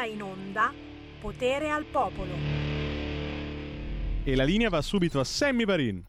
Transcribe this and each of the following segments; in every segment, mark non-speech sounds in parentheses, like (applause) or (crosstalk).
ora in onda Potere al Popolo. E la linea va subito a Sammy Varin.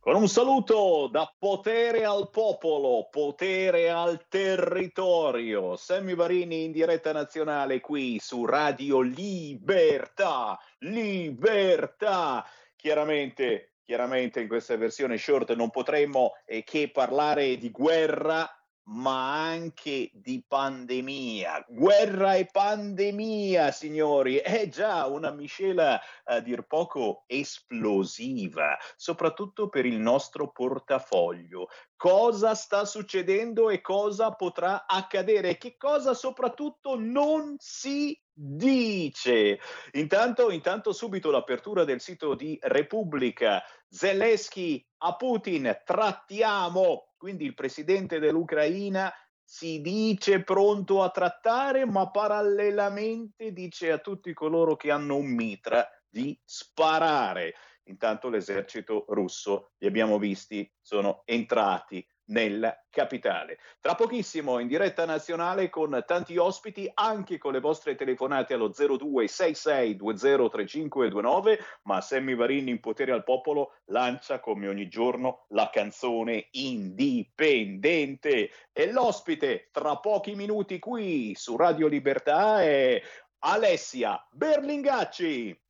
Con un saluto da potere al popolo, potere al territorio. Sammy Varini in diretta nazionale qui su Radio Libertà. Libertà. Chiaramente, chiaramente in questa versione short non potremmo eh, che parlare di guerra ma anche di pandemia. Guerra e pandemia, signori, è già una miscela a dir poco esplosiva, soprattutto per il nostro portafoglio. Cosa sta succedendo e cosa potrà accadere? Che cosa soprattutto non si dice. Intanto, intanto subito l'apertura del sito di Repubblica. Zelensky a Putin, trattiamo. Quindi il presidente dell'Ucraina si dice pronto a trattare, ma parallelamente dice a tutti coloro che hanno un mitra di sparare. Intanto l'esercito russo, li abbiamo visti, sono entrati nella capitale. Tra pochissimo in diretta nazionale con tanti ospiti, anche con le vostre telefonate allo 0266203529, ma Sammy Varini in potere al popolo lancia come ogni giorno la canzone indipendente e l'ospite tra pochi minuti qui su Radio Libertà è Alessia Berlingacci.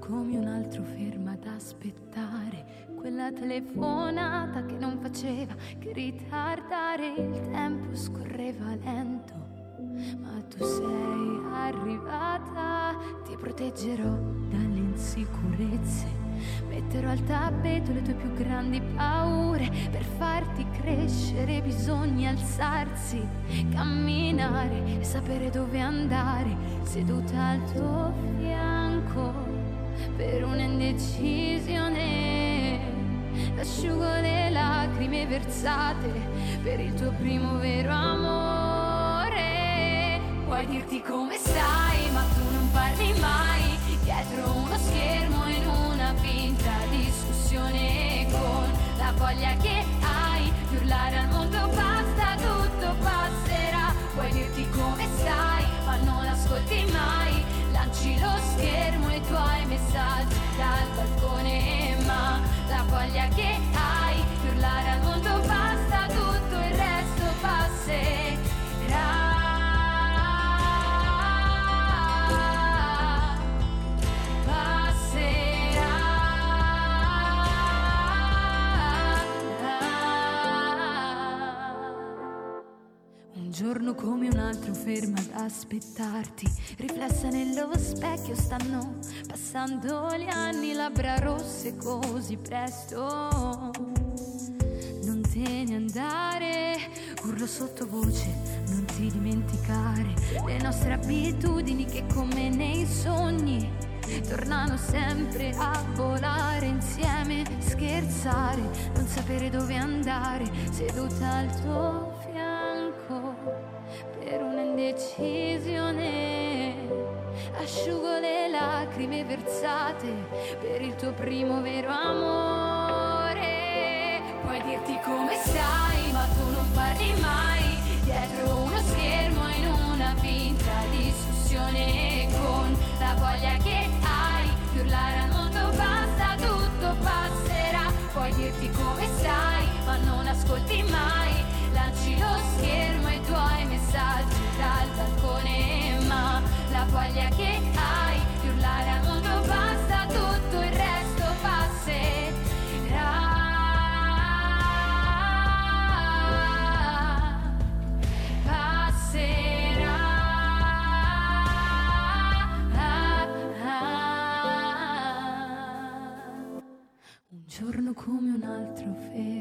Come un altro ferma ad aspettare quella telefonata che non faceva che ritardare il tempo scorreva lento ma tu sei arrivata ti proteggerò dalle insicurezze Metterò al tappeto le tue più grandi paure. Per farti crescere bisogna alzarsi, camminare e sapere dove andare. Seduta al tuo fianco per un'indecisione. Asciugo le lacrime versate per il tuo primo vero amore. Puoi dirti come stai, ma tu non parli mai. Dietro uno schermo in una finta discussione con la voglia che hai di urlare al mondo basta, tutto passerà. Puoi dirti come stai, ma non ascolti mai lanci lo schermo e i tuoi messaggi dal balcone ma la voglia che hai di urlare al mondo basta giorno come un altro ferma ad aspettarti, riflessa nello specchio stanno passando gli anni, labbra rosse così presto. Non te ne andare, urlo sottovoce, non ti dimenticare le nostre abitudini che come nei sogni tornano sempre a volare insieme, scherzare, non sapere dove andare, seduta al tuo per un'indecisione. Asciugo le lacrime versate per il tuo primo vero amore. Puoi dirti come stai, ma tu non parli mai. Dietro uno schermo in una finta discussione con la voglia che hai di urlare al mondo basta, tutto passerà. Puoi dirti come stai, ma non ascolti mai lanci lo schermo e i tuoi messaggi dal balcone ma la voglia che hai di urlare al mondo basta tutto il resto passerà giorno come un altro ferma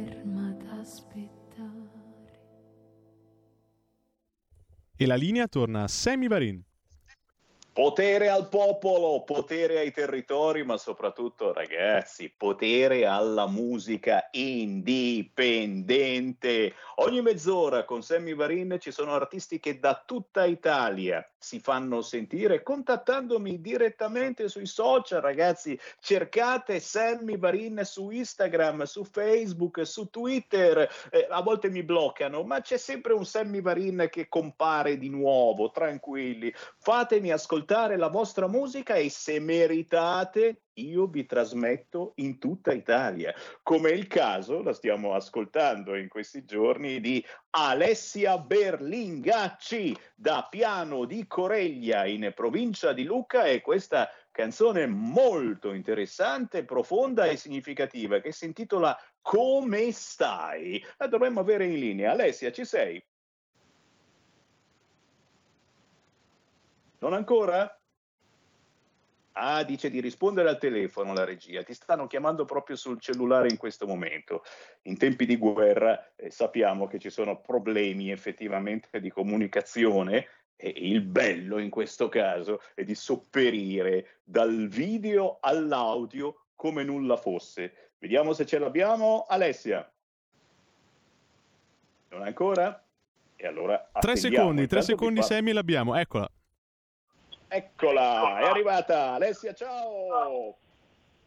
E la linea torna a Sammy Varin. Potere al popolo, potere ai territori, ma soprattutto, ragazzi, potere alla musica indipendente. Ogni mezz'ora con Sammy Varin ci sono artisti che da tutta Italia si fanno sentire contattandomi direttamente sui social, ragazzi. Cercate Sammy Varin su Instagram, su Facebook, su Twitter. Eh, a volte mi bloccano, ma c'è sempre un Sammy Varin che compare di nuovo, tranquilli. Fatemi ascoltare ascoltare la vostra musica e se meritate io vi trasmetto in tutta Italia, come è il caso, la stiamo ascoltando in questi giorni, di Alessia Berlingacci da Piano di Coreglia in provincia di Lucca e questa canzone molto interessante, profonda e significativa che si intitola Come stai? La dovremmo avere in linea. Alessia, ci sei? Non ancora? Ah, dice di rispondere al telefono la regia, ti stanno chiamando proprio sul cellulare in questo momento. In tempi di guerra eh, sappiamo che ci sono problemi effettivamente di comunicazione e il bello in questo caso è di sopperire dal video all'audio come nulla fosse. Vediamo se ce l'abbiamo. Alessia. Non ancora? E allora... Tre secondi, tre secondi, Sammy l'abbiamo, eccola. Eccola, è arrivata. Alessia, ciao.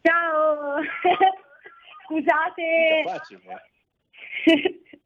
Ciao. (laughs) Scusate. Mica facile.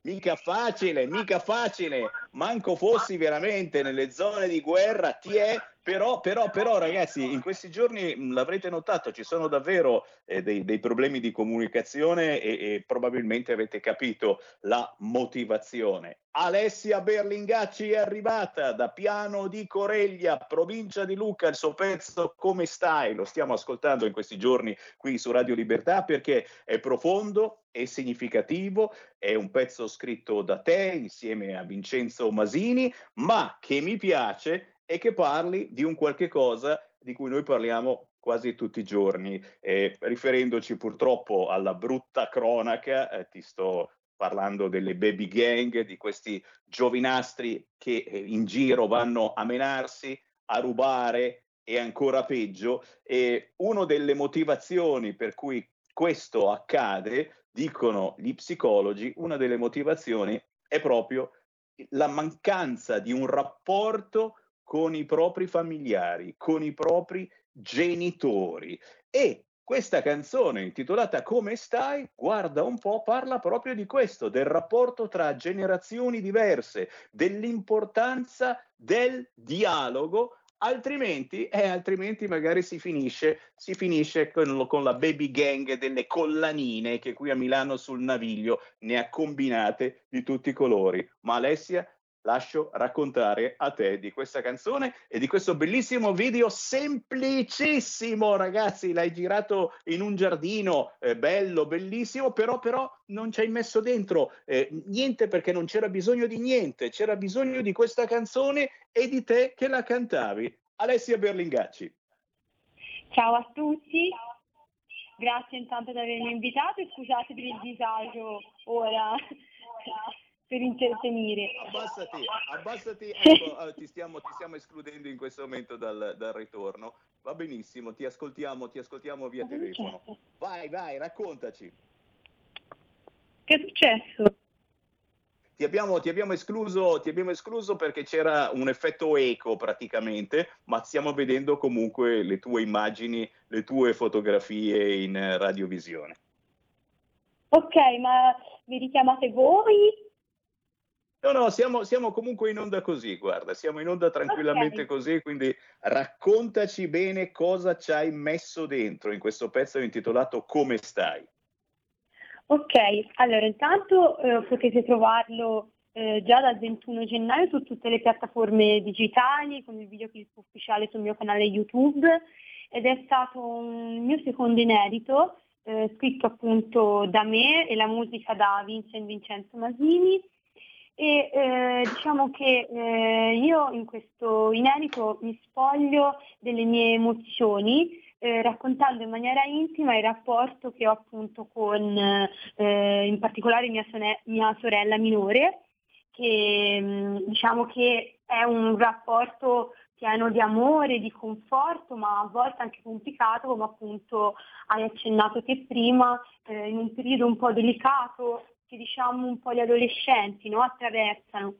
mica facile, mica facile. Manco fossi veramente nelle zone di guerra, ti è però, però, però, ragazzi, in questi giorni l'avrete notato, ci sono davvero eh, dei, dei, problemi di comunicazione e, e, probabilmente avete capito la motivazione. Alessia Berlingacci è arrivata da Piano di Coreglia, provincia di Lucca, il suo pezzo Come stai? Lo stiamo ascoltando in questi giorni qui su Radio Libertà perché è profondo, è significativo, è un pezzo scritto da te insieme a Vincenzo Masini, ma che mi piace e che parli di un qualche cosa di cui noi parliamo quasi tutti i giorni, eh, riferendoci purtroppo alla brutta cronaca, eh, ti sto parlando delle baby gang, di questi giovinastri che eh, in giro vanno a menarsi, a rubare e ancora peggio. E una delle motivazioni per cui questo accade, dicono gli psicologi, una delle motivazioni è proprio la mancanza di un rapporto con i propri familiari, con i propri genitori. E questa canzone intitolata Come stai? Guarda un po', parla proprio di questo, del rapporto tra generazioni diverse, dell'importanza del dialogo altrimenti, eh, altrimenti magari si finisce, si finisce con, con, la baby gang delle collanine che qui a Milano sul Naviglio ne ha combinate di tutti i colori. Ma Alessia, lascio raccontare a te di questa canzone e di questo bellissimo video semplicissimo, ragazzi. L'hai girato in un giardino, eh, bello, bellissimo, però, però non ci hai messo dentro eh, niente perché non c'era bisogno di niente, c'era bisogno di questa canzone e di te che la cantavi. Alessia Berlingacci. Ciao a tutti. Grazie intanto di avermi invitato e scusate per il disagio ora per intervenire. Abbassati, abbassati, ecco, ti, stiamo, ti, stiamo, escludendo in questo momento dal, dal, ritorno. Va benissimo, ti ascoltiamo, ti ascoltiamo via telefono. Certo. Vai, vai, raccontaci. Che è successo? Ti abbiamo, ti, abbiamo escluso, ti abbiamo escluso perché c'era un effetto eco praticamente, ma stiamo vedendo comunque le tue immagini, le tue fotografie in radiovisione. Ok, ma vi richiamate voi No, no, siamo, siamo, comunque in onda così, guarda, siamo in onda tranquillamente okay. così, quindi raccontaci bene cosa ci hai messo dentro in questo pezzo intitolato Come stai? Ok, allora intanto eh, potete trovarlo eh, già dal 21 gennaio su tutte le piattaforme digitali con il videoclip ufficiale sul mio canale YouTube ed è stato un mio secondo inedito eh, scritto appunto da me e la musica da Vincent Vincenzo Masini e eh, diciamo che eh, io in questo inedito mi spoglio delle mie emozioni eh, raccontando in maniera intima il rapporto che ho appunto con eh, in particolare mia, sone- mia, sorella minore che mm, diciamo che è un rapporto pieno di amore, di conforto, ma a volte anche complicato, come appunto hai accennato te prima, eh, in un periodo un po' delicato che diciamo un po' gli adolescenti no? attraversano.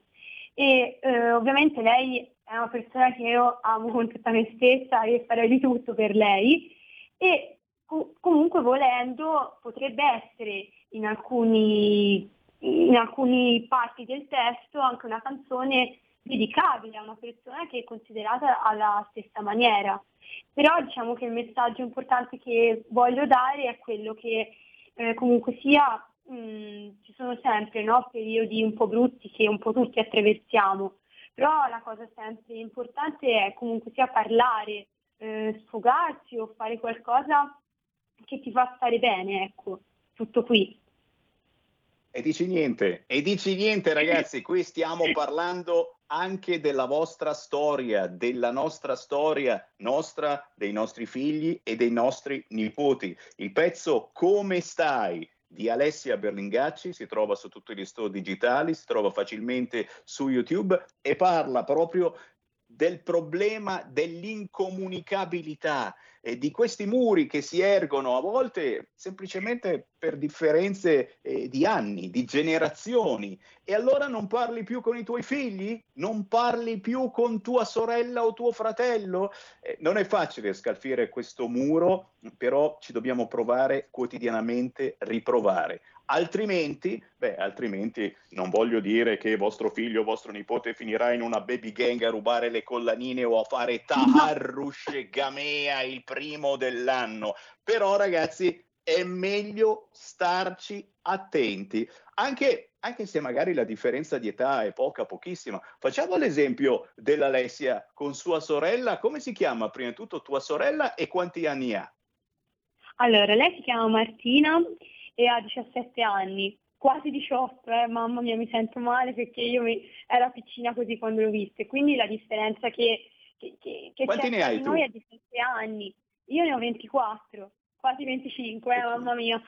E eh, ovviamente lei è una persona che io amo con tutta me stessa e farei di tutto per lei e co- comunque volendo potrebbe essere in alcuni, in alcuni parti del testo anche una canzone dedicabile a una persona che è considerata alla stessa maniera. Però diciamo che il messaggio importante che voglio dare è quello che eh, comunque sia mh, mm, ci sono sempre no, periodi un po' brutti che un po' tutti attraversiamo, però la cosa sempre importante è comunque sia parlare, eh, sfogarsi o fare qualcosa che ti fa stare bene, ecco, tutto qui. E dici niente, e dici niente ragazzi, qui stiamo (laughs) parlando anche della vostra storia, della nostra storia, nostra, dei nostri figli e dei nostri nipoti. Il pezzo Come stai? Di Alessia Berlingacci, si trova su tutti gli store digitali, si trova facilmente su YouTube e parla proprio del problema dell'incomunicabilità e di questi muri che si ergono a volte semplicemente per differenze eh, di anni, di generazioni. E allora non parli più con i tuoi figli? Non parli più con tua sorella o tuo fratello? Eh, non è facile scalfire questo muro, però ci dobbiamo provare quotidianamente, riprovare. Altrimenti, beh, altrimenti non voglio dire che vostro figlio o vostro nipote finirà in una baby gang a rubare le collanine o a fare Taharrush Gamea il primo dell'anno. Però, ragazzi, è meglio starci attenti, anche, anche, se magari la differenza di età è poca, pochissima. Facciamo l'esempio dell'Alessia con sua sorella. Come si chiama prima di tutto tua sorella e quanti anni ha? Allora, lei si chiama Martina e ha 17 anni, quasi 18, eh, mamma mia mi sento male perché io mi, ero piccina così quando l'ho vista, quindi la differenza che, che, che, che Quanti c'è tra noi è di 7 anni, io ne ho 24, quasi 25, eh, mamma mia.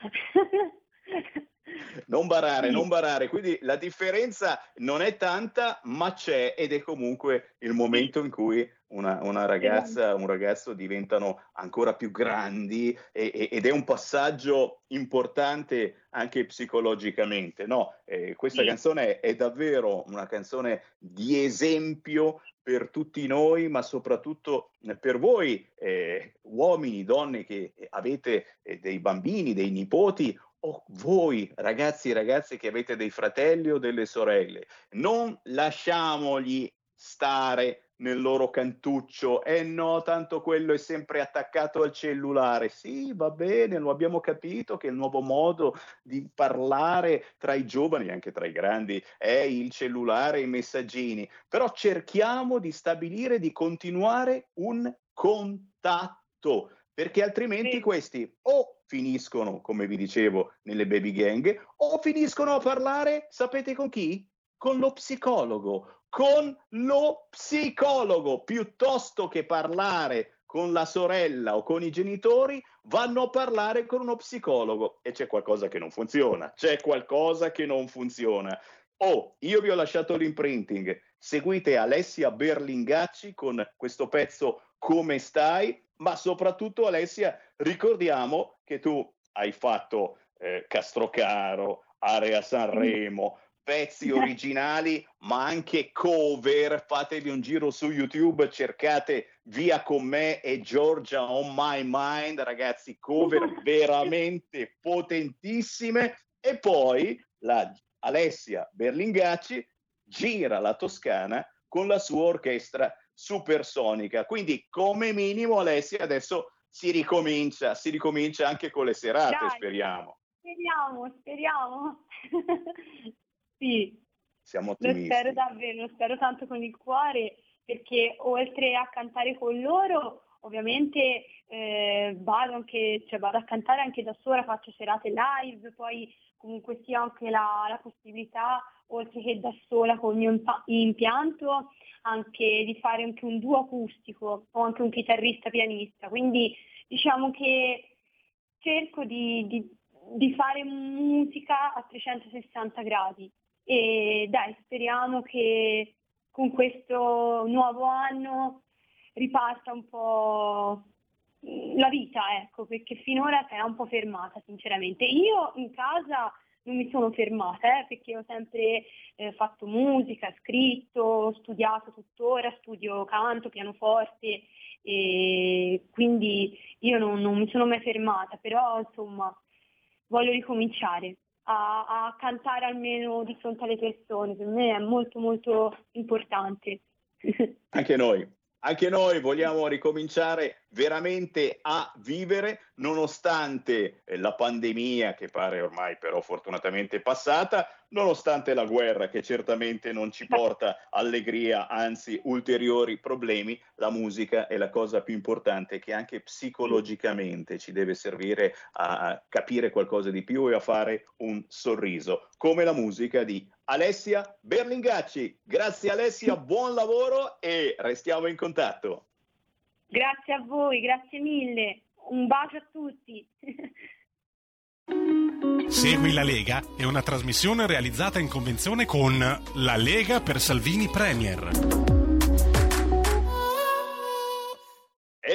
Non barare, sì. non barare, quindi la differenza non è tanta, ma c'è ed è comunque il momento in cui una, una ragazza, un ragazzo diventano ancora più grandi e, ed è un passaggio importante anche psicologicamente. No? Eh, questa sì. canzone è davvero una canzone di esempio per tutti noi, ma soprattutto per voi eh, uomini, donne che avete eh, dei bambini, dei nipoti o voi ragazzi e ragazze che avete dei fratelli o delle sorelle. Non lasciamogli stare nel loro cantuccio. Eh no, tanto quello è sempre attaccato al cellulare. Sì, va bene, lo abbiamo capito che il nuovo modo di parlare tra i giovani e anche tra i grandi è il cellulare i messaggini. Però cerchiamo di stabilire, di continuare un contatto, perché altrimenti sì. questi o finiscono, come vi dicevo, nelle baby gang o finiscono a parlare, sapete con chi? Con lo psicologo con lo psicologo piuttosto che parlare con la sorella o con i genitori, vanno a parlare con uno psicologo e c'è qualcosa che non funziona, c'è qualcosa che non funziona. Oh, io vi ho lasciato l'imprinting, seguite Alessia Berlingacci con questo pezzo Come stai? Ma soprattutto Alessia, ricordiamo che tu hai fatto eh, Castrocaro, Area Sanremo, pezzi originali, ma anche cover. Fatevi un giro su YouTube, cercate Via con me e Georgia on my mind, ragazzi, cover (laughs) veramente potentissime. E poi la Alessia Berlingacci gira la Toscana con la sua orchestra supersonica. Quindi, come minimo, Alessia adesso si ricomincia, si ricomincia anche con le serate, Dai, speriamo. Speriamo, speriamo. (laughs) Sì, siamo ottimisti. Lo spero davvero, lo spero tanto con il cuore perché oltre a cantare con loro ovviamente eh, vado, anche, cioè, vado a cantare anche da sola, faccio serate live, poi comunque sia anche la, la possibilità, oltre che da sola con il mio impianto, anche di fare anche un duo acustico o anche un chitarrista pianista. Quindi diciamo che cerco di, di, di fare musica a 360 gradi e dai, speriamo che con questo nuovo anno riparta un po' la vita, ecco, perché finora era un po' fermata, sinceramente. Io in casa non mi sono fermata, eh, perché ho sempre eh, fatto musica, scritto, studiato tuttora, studio canto, pianoforte, e quindi io non, non mi sono mai fermata, però insomma voglio ricominciare a, a cantare almeno di fronte alle persone, per me è molto molto importante. (laughs) Anche noi, anche noi vogliamo ricominciare veramente a vivere nonostante la pandemia che pare ormai però fortunatamente passata, nonostante la guerra che certamente non ci porta allegria, anzi ulteriori problemi, la musica è la cosa più importante che anche psicologicamente ci deve servire a capire qualcosa di più e a fare un sorriso, come la musica di Alessia Berlingacci. Grazie Alessia, (laughs) buon lavoro e restiamo in contatto. Grazie a voi, grazie mille. Un bacio a tutti. (laughs) Segui la Lega è una trasmissione realizzata in convenzione con La Lega per Salvini Premier.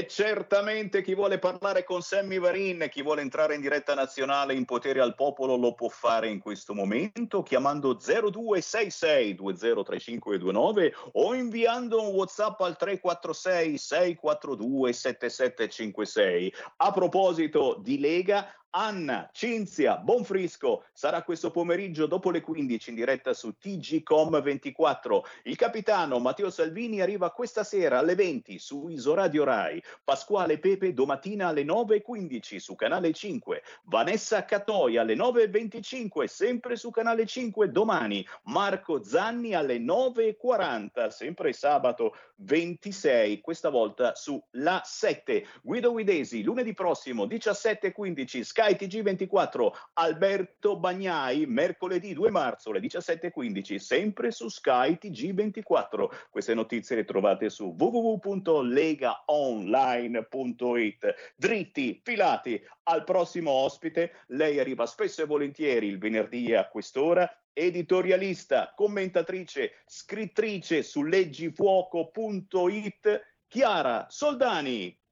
Certamente chi vuole parlare con Sammy Varin, chi vuole entrare in diretta nazionale in potere al popolo lo può fare in questo momento chiamando 0266 203529 o inviando un WhatsApp al 346 642 7756. A proposito di Lega, Anna Cinzia Bonfrisco sarà questo pomeriggio dopo le 15 in diretta su TGCom 24. Il capitano Matteo Salvini arriva questa sera alle 20 su Isoradio Rai. Pasquale Pepe domattina alle 9.15 su Canale 5. Vanessa Catoia alle 9.25 sempre su Canale 5 domani. Marco Zanni alle 9.40 sempre sabato 26 questa volta su La 7. Guido Guidesi lunedì prossimo 17.15 Sky Sky TG24 Alberto Bagnai mercoledì 2 marzo alle 17.15 sempre su Sky TG24 queste notizie le trovate su www.legaonline.it dritti filati al prossimo ospite. Lei arriva spesso e volentieri il venerdì a quest'ora. Editorialista, commentatrice, scrittrice su leggifuoco.it Chiara Soldani.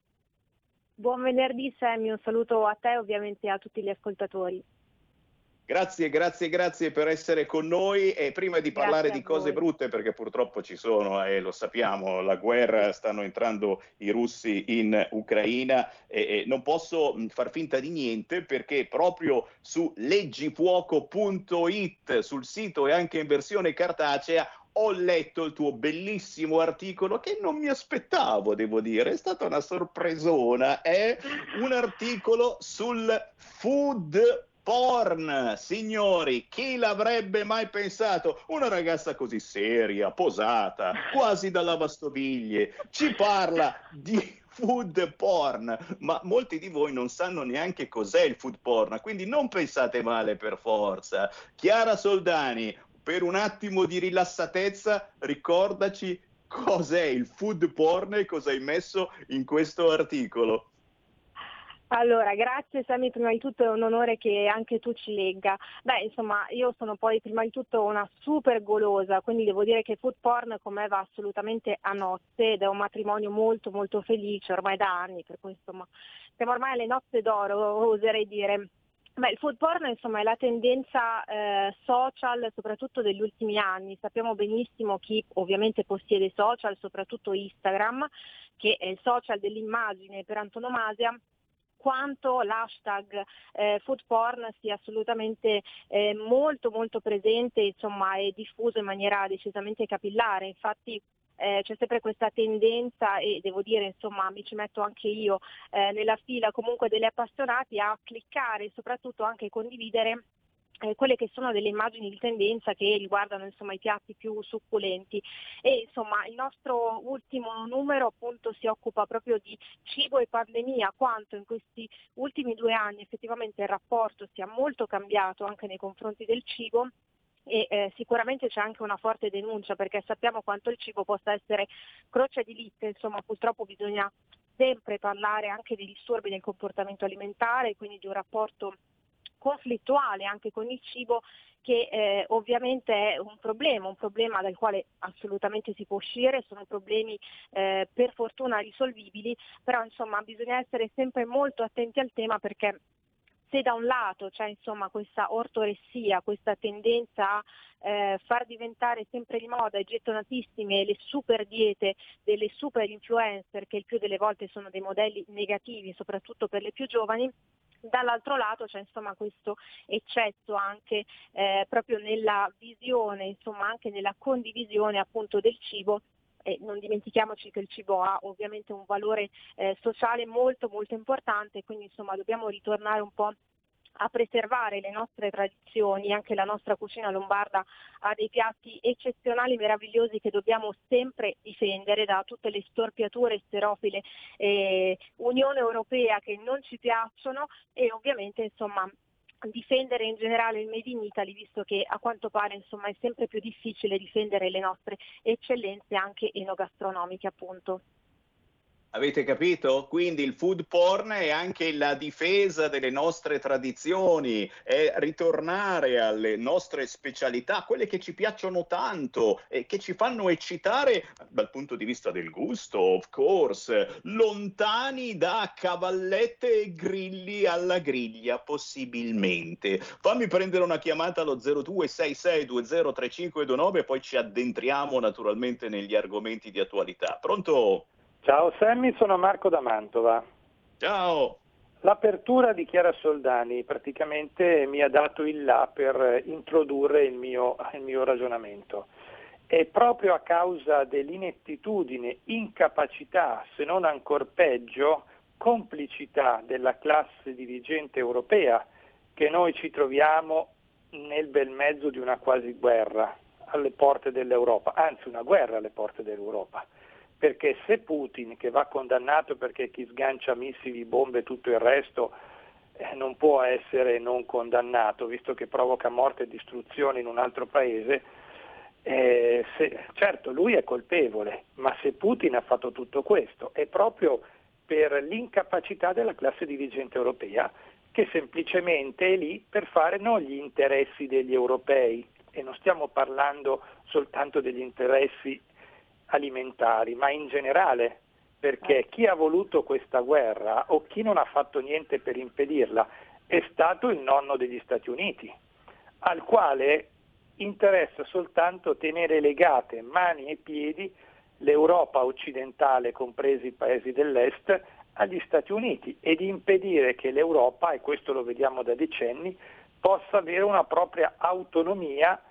Buon venerdì Sammy, un saluto a te e ovviamente a tutti gli ascoltatori. Grazie, grazie, grazie per essere con noi e prima di parlare di cose brutte, perché purtroppo ci sono e eh, lo sappiamo, la guerra, stanno entrando i russi in Ucraina e, e non posso far finta di niente perché proprio su leggifuoco.it, sul sito e anche in versione cartacea, ho letto il tuo bellissimo articolo che non mi aspettavo, devo dire, è stata una sorpresona. È un articolo sul food porn, signori, chi l'avrebbe mai pensato? Una ragazza così seria, posata, quasi da lavastoviglie, ci parla di food porn, ma molti di voi non sanno neanche cos'è il food porn, quindi non pensate male per forza. Chiara Soldani, per un attimo di rilassatezza, ricordaci cos'è il food porn e cosa hai messo in questo articolo. Allora, grazie Sammy, prima di tutto è un onore che anche tu ci legga. Beh, insomma, io sono poi prima di tutto una super golosa, quindi devo dire che food porn con me va assolutamente a nozze ed è un matrimonio molto molto felice ormai da anni, per cui insomma siamo ormai alle nozze d'oro, oserei dire. Beh, il food porn insomma, è la tendenza eh, social soprattutto degli ultimi anni. Sappiamo benissimo chi ovviamente possiede social, soprattutto Instagram, che è il social dell'immagine per antonomasia quanto l'hashtag eh, food porn sia assolutamente eh, molto molto presente insomma, e diffuso in maniera decisamente capillare. Infatti eh, c'è sempre questa tendenza e devo dire insomma mi ci metto anche io eh, nella fila comunque degli appassionati a cliccare e soprattutto anche condividere eh, quelle che sono delle immagini di tendenza che riguardano insomma, i piatti più succulenti. E insomma il nostro ultimo numero appunto si occupa proprio di cibo e pandemia, quanto in questi ultimi due anni effettivamente il rapporto sia molto cambiato anche nei confronti del cibo e eh, sicuramente c'è anche una forte denuncia perché sappiamo quanto il cibo possa essere croce di lite, insomma purtroppo bisogna sempre parlare anche dei disturbi del comportamento alimentare, quindi di un rapporto conflittuale anche con il cibo che eh, ovviamente è un problema, un problema dal quale assolutamente si può uscire, sono problemi eh, per fortuna risolvibili, però insomma bisogna essere sempre molto attenti al tema perché se da un lato c'è insomma questa ortoressia, questa tendenza a eh, far diventare sempre di moda e gettonatissime le super diete delle super influencer che il più delle volte sono dei modelli negativi soprattutto per le più giovani, Dall'altro lato c'è insomma questo eccesso anche eh, proprio nella visione, insomma anche nella condivisione appunto del cibo e non dimentichiamoci che il cibo ha ovviamente un valore eh, sociale molto molto importante, quindi insomma dobbiamo ritornare un po' a preservare le nostre tradizioni, anche la nostra cucina lombarda ha dei piatti eccezionali, meravigliosi che dobbiamo sempre difendere da tutte le storpiature sterofile eh, Unione Europea che non ci piacciono e ovviamente insomma difendere in generale il Made in Italy, visto che a quanto pare insomma, è sempre più difficile difendere le nostre eccellenze anche enogastronomiche appunto. Avete capito? Quindi il food porn è anche la difesa delle nostre tradizioni, è ritornare alle nostre specialità, quelle che ci piacciono tanto e che ci fanno eccitare dal punto di vista del gusto, of course, lontani da cavallette e grilli alla griglia, possibilmente. Fammi prendere una chiamata allo 0266203529 e poi ci addentriamo naturalmente negli argomenti di attualità. Pronto? Ciao Sammy, sono Marco da Mantova. Ciao. L'apertura di Chiara Soldani praticamente mi ha dato il là per introdurre il mio, il mio ragionamento. E proprio a causa dell'inettitudine, incapacità, se non ancor peggio, complicità della classe dirigente europea che noi ci troviamo nel bel mezzo di una quasi guerra alle porte dell'Europa, anzi una guerra alle porte dell'Europa perché se Putin, che va condannato perché chi sgancia missili, bombe e tutto il resto, eh, non può essere non condannato, visto che provoca morte e distruzione in un altro paese, eh, se, certo lui è colpevole, ma se Putin ha fatto tutto questo è proprio per l'incapacità della classe dirigente europea che semplicemente è lì per fare non gli interessi degli europei, e non stiamo parlando soltanto degli interessi alimentari, ma in generale, perché eh. chi ha voluto questa guerra o chi non ha fatto niente per impedirla è stato il nonno degli Stati Uniti, al quale interessa soltanto tenere legate mani e piedi l'Europa occidentale, compresi i paesi dell'Est, agli Stati Uniti ed impedire che l'Europa, e questo lo vediamo da decenni, possa avere una propria autonomia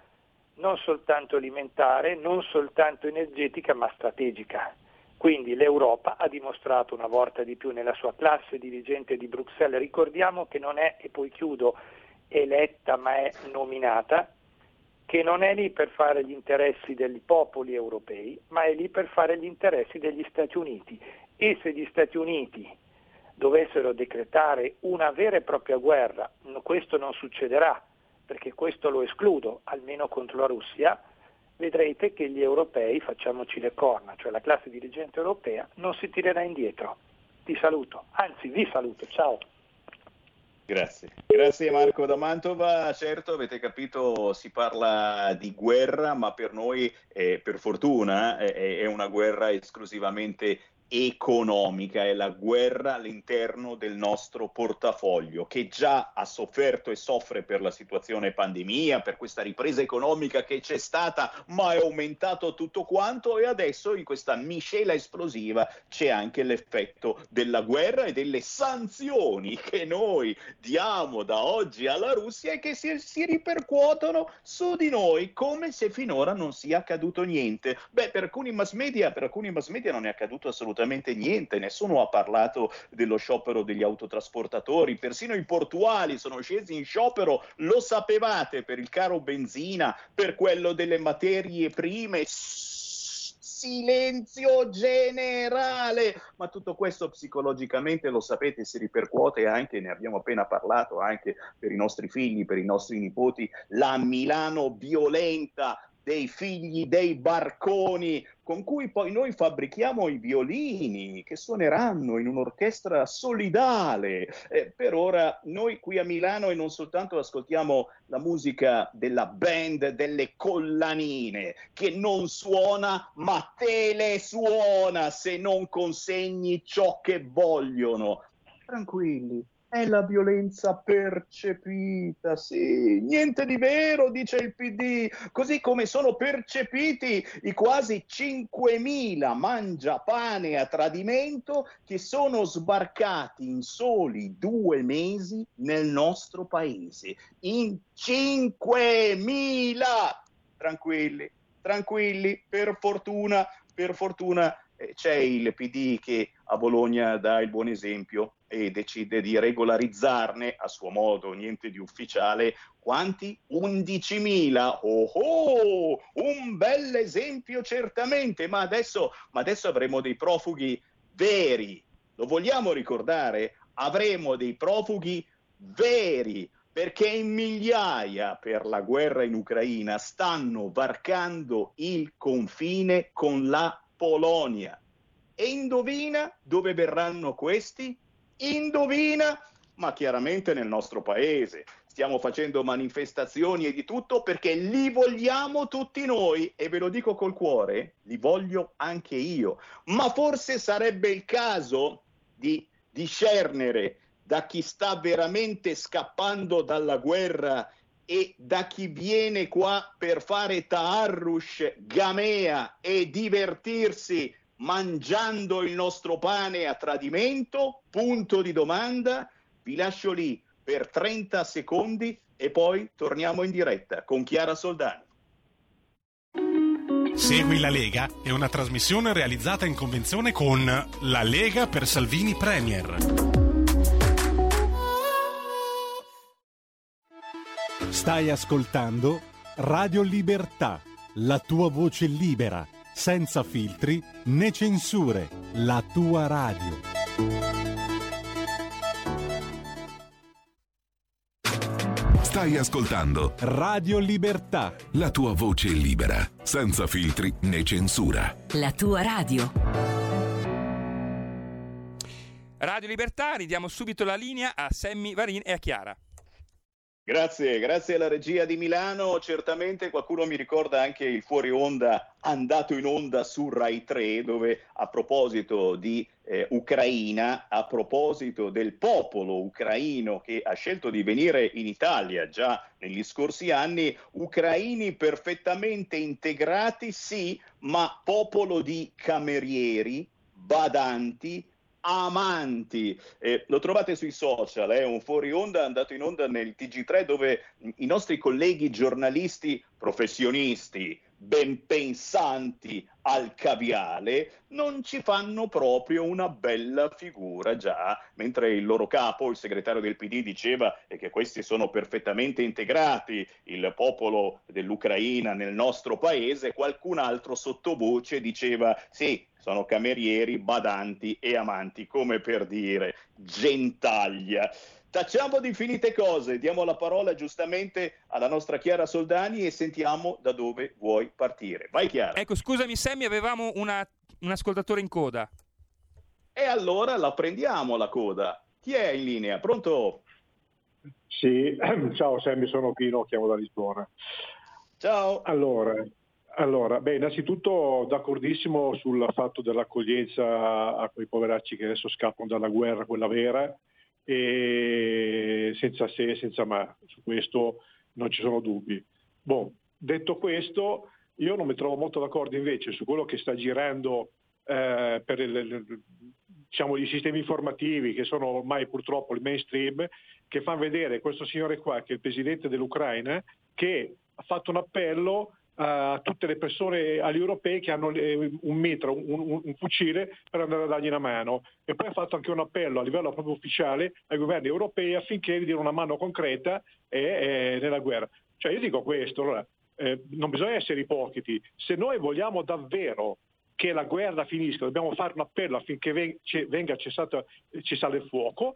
non soltanto alimentare, non soltanto energetica, ma strategica. Quindi l'Europa ha dimostrato una volta di più nella sua classe dirigente di Bruxelles, ricordiamo che non è, e poi chiudo, eletta ma è nominata, che non è lì per fare gli interessi dei popoli europei, ma è lì per fare gli interessi degli Stati Uniti. E se gli Stati Uniti dovessero decretare una vera e propria guerra, questo non succederà, perché questo lo escludo, almeno contro la Russia, vedrete che gli europei, facciamoci le corna, cioè la classe dirigente europea, non si tirerà indietro. Ti saluto, anzi vi saluto, ciao. Grazie. Grazie Marco da Mantova. Certo, avete capito, si parla di guerra, ma per noi, eh, per fortuna, eh, è una guerra esclusivamente economica, è la guerra all'interno del nostro portafoglio, che già ha sofferto e soffre per la situazione pandemia, per questa ripresa economica che c'è stata, ma è aumentato tutto quanto e adesso in questa miscela esplosiva c'è anche l'effetto della guerra e delle sanzioni che noi diamo da oggi alla Russia e che si, si ripercuotono su di noi come se finora non sia accaduto niente. Beh, per alcuni mass media, per alcuni mass media non è accaduto assolutamente assolutamente niente, nessuno ha parlato dello sciopero degli autotrasportatori, persino i portuali sono scesi in sciopero, lo sapevate per il caro benzina, per quello delle materie prime? Silenzio generale, ma tutto questo psicologicamente lo sapete si ripercuote anche, ne abbiamo appena parlato, anche per i nostri figli, per i nostri nipoti, la Milano violenta dei figli dei barconi con cui poi noi fabbrichiamo i violini che suoneranno in un'orchestra solidale. Eh, per ora noi qui a Milano e non soltanto ascoltiamo la musica della band delle collanine che non suona ma telesuona se non consegni ciò che vogliono. Tranquilli, è la violenza percepita, sì, niente di vero, dice il PD, così come sono percepiti i quasi 5.000 mangiapane a tradimento che sono sbarcati in soli due mesi nel nostro paese. In 5.000! Tranquilli, tranquilli, per fortuna, per fortuna c'è il PD che a Bologna dà il buon esempio e decide di regolarizzarne a suo modo, niente di ufficiale, quanti? 11.000. Oh, oh, un bel esempio certamente, ma adesso, ma adesso avremo dei profughi veri. Lo vogliamo ricordare? Avremo dei profughi veri perché in migliaia per la guerra in Ucraina stanno varcando il confine con la Polonia. E indovina dove verranno questi? Indovina, ma chiaramente nel nostro paese. Stiamo facendo manifestazioni e di tutto perché li vogliamo tutti noi e ve lo dico col cuore, li voglio anche io. Ma forse sarebbe il caso di discernere da chi sta veramente scappando dalla guerra e da chi viene qua per fare taarrush, gamea e divertirsi mangiando il nostro pane a tradimento? Punto di domanda. Vi lascio lì per 30 secondi e poi torniamo in diretta con Chiara Soldani. Segui la Lega è una trasmissione realizzata in convenzione con La Lega per Salvini Premier. Stai ascoltando Radio Libertà, la tua voce libera senza filtri né censure, la tua radio. Stai ascoltando Radio Libertà, la tua voce libera, senza filtri né censura. La tua radio. Radio Libertà, ridiamo subito la linea a Sammy Varin e a Chiara. Grazie, grazie alla regia di Milano. Certamente qualcuno mi ricorda anche il fuori onda andato in onda su Rai 3, dove a proposito di eh, Ucraina, a proposito del popolo ucraino che ha scelto di venire in Italia già negli scorsi anni, ucraini perfettamente integrati, sì, ma popolo di camerieri, badanti, amanti. Eh, lo trovate sui social, è eh? un fuori onda andato in onda nel TG3 dove i nostri colleghi giornalisti professionisti, ben pensanti al caviale, non ci fanno proprio una bella figura già, mentre il loro capo, il segretario del PD, diceva che questi sono perfettamente integrati, il popolo dell'Ucraina nel nostro paese, qualcun altro sottovoce diceva sì, sono camerieri, badanti e amanti, come per dire gentaglia. Tacciamo di finite cose, diamo la parola giustamente alla nostra Chiara Soldani e sentiamo da dove vuoi partire. Vai Chiara. Ecco, scusami Sammy, avevamo una, un ascoltatore in coda. E allora la prendiamo la coda. Chi è in linea? Pronto? Sì, (clears throat) ciao Sammy, sono Pino, chiamo da Lisbona. Ciao. Allora, allora, beh, innanzitutto d'accordissimo sul fatto dell'accoglienza a quei poveracci che adesso scappano dalla guerra, quella vera, e senza se e senza ma, su questo non ci sono dubbi. Bon, detto questo, io non mi trovo molto d'accordo invece su quello che sta girando eh, per il, diciamo, i sistemi informativi che sono ormai purtroppo il mainstream, che fanno vedere questo signore qua, che è il presidente dell'Ucraina, che ha fatto un appello a tutte le persone, agli europei che hanno un metro, un, un, fucile per andare a dargli una mano. E poi ha fatto anche un appello a livello proprio ufficiale ai governi europei affinché diano una mano concreta e, e nella guerra. Cioè io dico questo, allora, eh, non bisogna essere ipocriti, se noi vogliamo davvero che la guerra finisca, dobbiamo fare un appello affinché venga cessato, cessare il fuoco,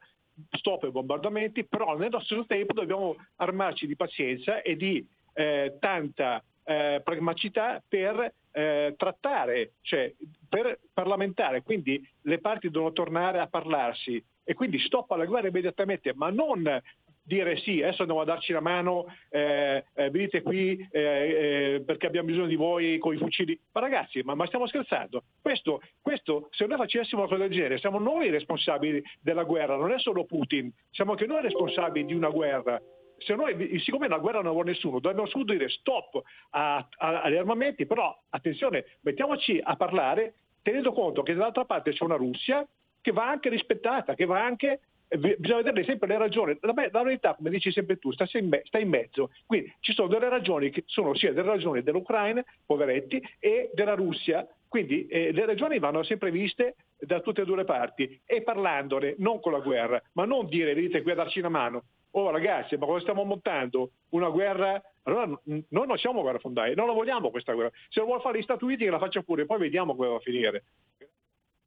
stop ai bombardamenti, però nello stesso tempo dobbiamo armarci di pazienza e di eh, tanta eh, pragmaticità per eh, trattare, cioè per parlamentare, quindi le parti devono tornare a parlarsi e quindi stop alla guerra immediatamente, ma non dire sì, adesso andiamo a darci la mano, eh, eh, venite qui eh, eh, perché abbiamo bisogno di voi con i fucili. Ma ragazzi, ma, ma stiamo scherzando? Questo, questo, se noi facessimo una cosa del genere, siamo noi responsabili della guerra, non è solo Putin, siamo anche noi responsabili di una guerra. Se noi, siccome la guerra non vuole nessuno, dobbiamo subito dire stop a, a, agli armamenti, però attenzione, mettiamoci a parlare tenendo conto che dall'altra parte c'è una Russia che va anche rispettata, che va anche bisogna vedere sempre le ragioni. La, la verità, come dici sempre tu, sta in, sta in, mezzo. Quindi ci sono delle ragioni che sono sia delle ragioni dell'Ucraina, poveretti, e della Russia. Quindi eh, le ragioni vanno sempre viste da tutte e due le parti e parlandone, non con la guerra, ma non dire venite qui a darci una mano. Oh ragazzi, ma cosa stiamo montando? Una guerra? Allora noi non siamo guerrafondai, non la vogliamo questa guerra. Se lo vuole fare gli Stati Uniti che la faccia pure, poi vediamo come va a finire.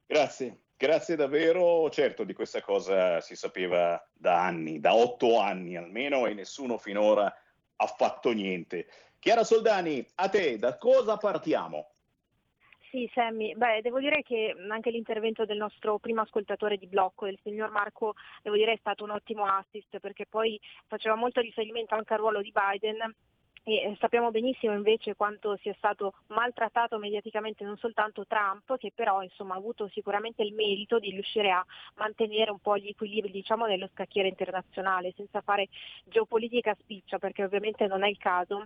Grazie. Grazie davvero, certo di questa cosa si sapeva da anni, da otto anni almeno, e nessuno finora ha fatto niente. Chiara Soldani, a te, da cosa partiamo? Sì, Sammy, beh, devo dire che anche l'intervento del nostro primo ascoltatore di blocco, del signor Marco, devo dire è stato un ottimo assist perché poi faceva molto riferimento anche al ruolo di Biden e eh, sappiamo benissimo invece quanto sia stato maltrattato mediaticamente non soltanto Trump, che però insomma, ha avuto sicuramente il merito di riuscire a mantenere un po' gli equilibri diciamo, dello scacchiere internazionale, senza fare geopolitica spiccia, perché ovviamente non è il caso.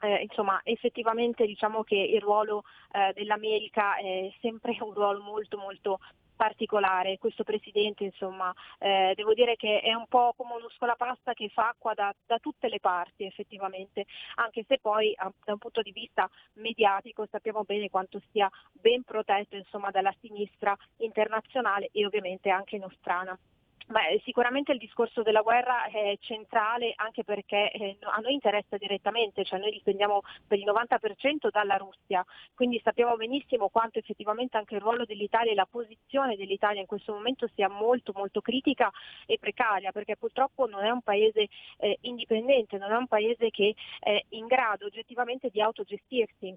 Eh, insomma, effettivamente diciamo che il ruolo eh, dell'America è sempre un ruolo molto molto particolare. Questo presidente, insomma, eh, devo dire che è un po' come uno scolapasta che fa acqua da, da tutte le parti effettivamente, anche se poi a, da un punto di vista mediatico sappiamo bene quanto sia ben protetto insomma, dalla sinistra internazionale e ovviamente anche nostrana. Beh, sicuramente il discorso della guerra è centrale anche perché eh, a noi interessa direttamente, cioè noi dipendiamo per il 90% dalla Russia, quindi sappiamo benissimo quanto effettivamente anche il ruolo dell'Italia e la posizione dell'Italia in questo momento sia molto molto critica e precaria, perché purtroppo non è un paese eh, indipendente, non è un paese che è in grado oggettivamente di autogestirsi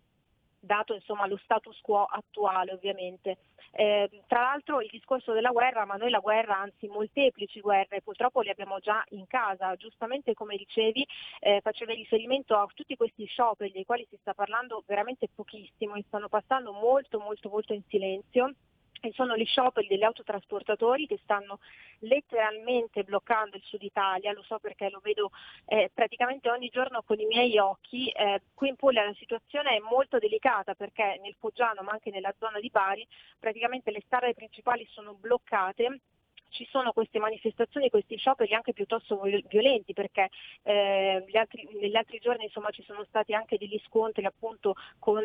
dato insomma, lo status quo attuale ovviamente. Eh, tra l'altro il discorso della guerra, ma noi la guerra, anzi molteplici guerre, purtroppo le abbiamo già in casa, giustamente come dicevi, eh, facevi riferimento a tutti questi scioperi dei quali si sta parlando veramente pochissimo e stanno passando molto molto molto in silenzio e sono gli scioperi degli autotrasportatori che stanno letteralmente bloccando il sud Italia, lo so perché lo vedo eh, praticamente ogni giorno con i miei occhi. Eh, qui in Puglia la situazione è molto delicata perché nel Foggiano ma anche nella zona di Bari praticamente le strade principali sono bloccate ci sono queste manifestazioni, questi scioperi anche piuttosto violenti perché eh, altri, negli altri giorni insomma, ci sono stati anche degli scontri appunto con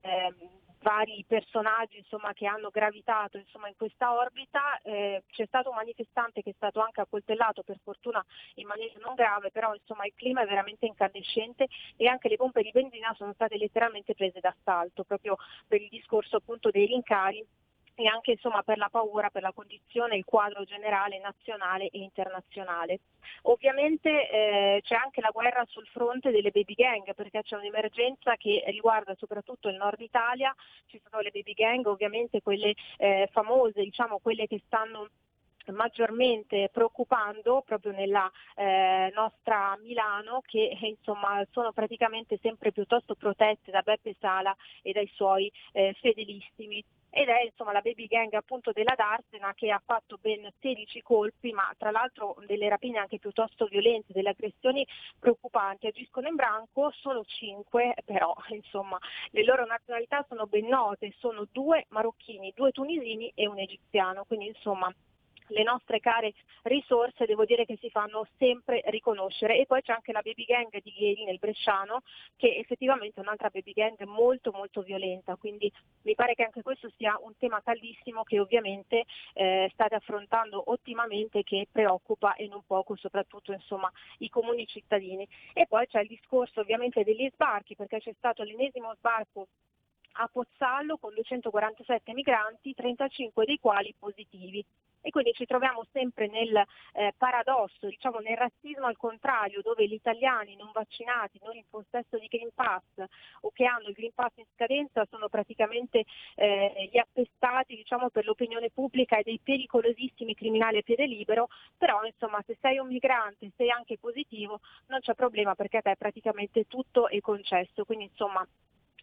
eh, vari personaggi insomma, che hanno gravitato insomma, in questa orbita. Eh, c'è stato un manifestante che è stato anche accoltellato, per fortuna in maniera non grave, però insomma, il clima è veramente incandescente e anche le pompe di benzina sono state letteralmente prese d'assalto proprio per il discorso appunto dei rincari e anche insomma, per la paura, per la condizione, il quadro generale nazionale e internazionale. Ovviamente eh, c'è anche la guerra sul fronte delle baby gang perché c'è un'emergenza che riguarda soprattutto il nord Italia, ci sono le baby gang, ovviamente quelle eh, famose, diciamo quelle che stanno maggiormente preoccupando proprio nella eh, nostra Milano che insomma sono praticamente sempre piuttosto protette da Beppe Sala e dai suoi eh, fedelissimi ed è insomma la baby gang appunto della Darsena che ha fatto ben 16 colpi ma tra l'altro delle rapine anche piuttosto violente, delle aggressioni preoccupanti, agiscono in branco solo 5 però (laughs) insomma le loro nazionalità sono ben note, sono due marocchini, due tunisini e un egiziano, quindi insomma le nostre care risorse devo dire che si fanno sempre riconoscere. E poi c'è anche la baby gang di ieri nel Bresciano che effettivamente è un'altra baby gang molto molto violenta. Quindi mi pare che anche questo sia un tema caldissimo che ovviamente eh, state affrontando ottimamente che preoccupa e non poco soprattutto insomma, i comuni cittadini. E poi c'è il discorso ovviamente degli sbarchi perché c'è stato l'ennesimo sbarco a Pozzallo con 247 migranti, 35 dei quali positivi. E quindi ci troviamo sempre nel eh, paradosso, diciamo nel razzismo al contrario, dove gli italiani non vaccinati, non in possesso di Green Pass o che hanno il Green Pass in scadenza sono praticamente eh, gli appestati diciamo, per l'opinione pubblica e dei pericolosissimi criminali a piede libero, però insomma se sei un migrante, sei anche positivo, non c'è problema perché a te praticamente tutto è concesso, quindi insomma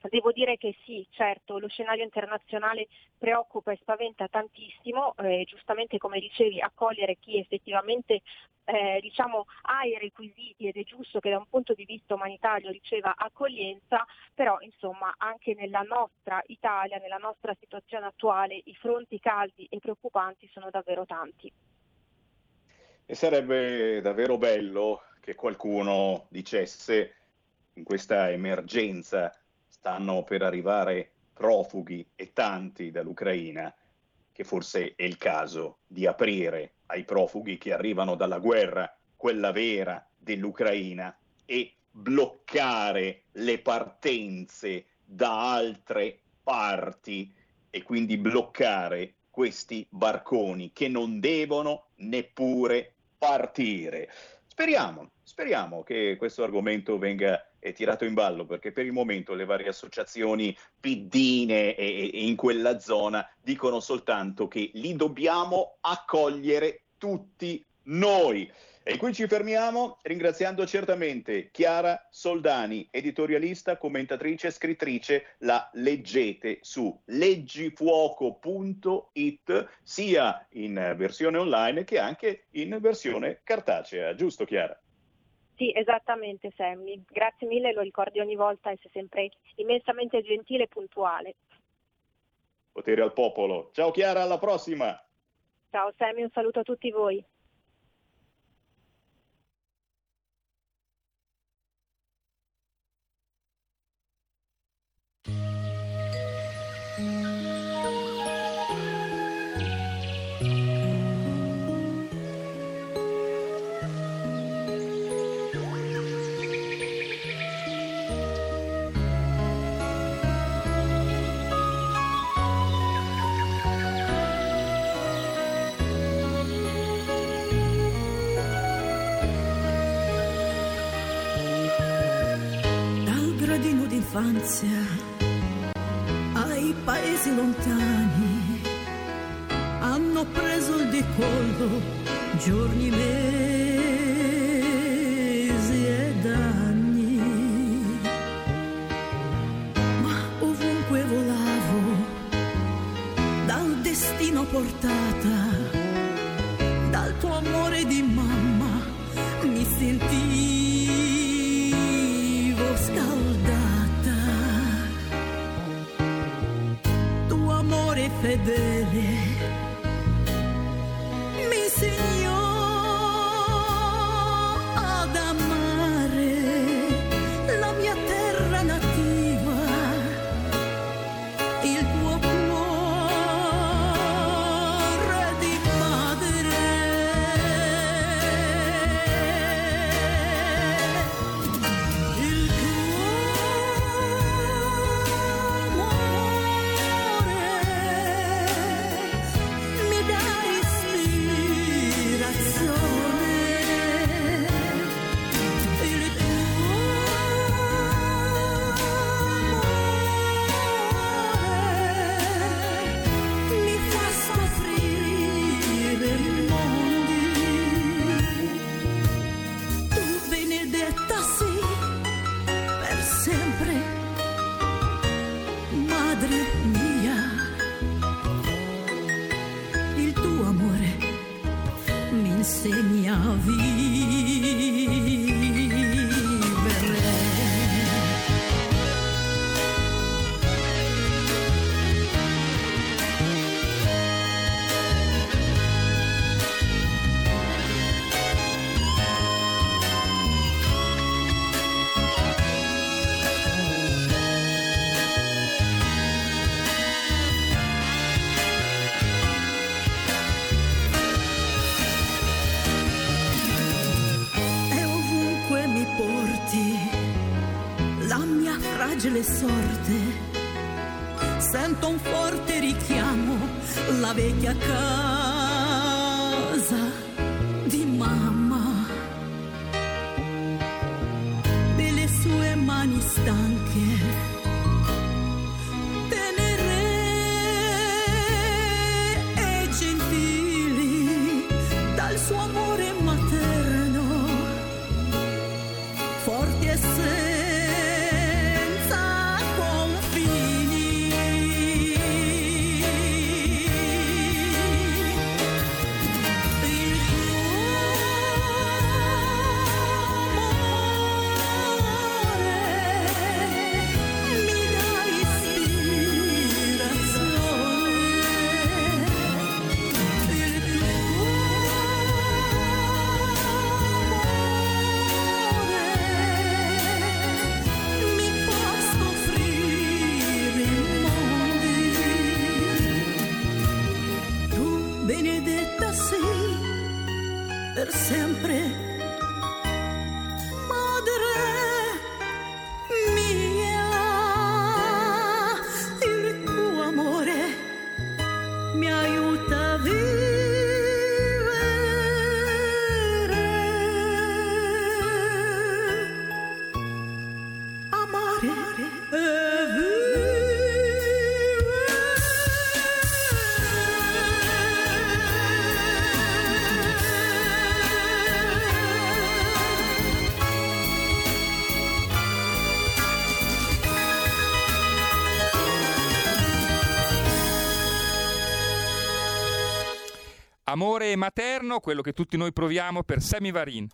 Devo dire che sì, certo, lo scenario internazionale preoccupa e spaventa tantissimo, eh, giustamente come dicevi, accogliere chi effettivamente eh, diciamo, ha i requisiti ed è giusto che da un punto di vista umanitario riceva accoglienza, però insomma anche nella nostra Italia, nella nostra situazione attuale, i fronti caldi e preoccupanti sono davvero tanti. E sarebbe davvero bello che qualcuno dicesse in questa emergenza stanno per arrivare profughi e tanti dall'Ucraina, che forse è il caso di aprire ai profughi che arrivano dalla guerra, quella vera dell'Ucraina, e bloccare le partenze da altre parti e quindi bloccare questi barconi che non devono neppure partire. Speriamo, speriamo che questo argomento venga è tirato in ballo perché per il momento le varie associazioni piddine e, e in quella zona dicono soltanto che li dobbiamo accogliere tutti noi. E qui ci fermiamo ringraziando certamente Chiara Soldani, editorialista, commentatrice, scrittrice, la leggete su leggifuoco.it sia in versione online che anche in versione cartacea, giusto Chiara? Sì, esattamente Sammy. Grazie mille, lo ricordi ogni volta e sei sempre immensamente gentile e puntuale. Potere al popolo. Ciao Chiara, alla prossima. Ciao Sammy, un saluto a tutti voi. Infanzia ai paesi lontani. Hanno preso il decollo giorni, mesi insegna sento benedetta sì, per sempre. Amore materno, quello che tutti noi proviamo per Sammy Varin.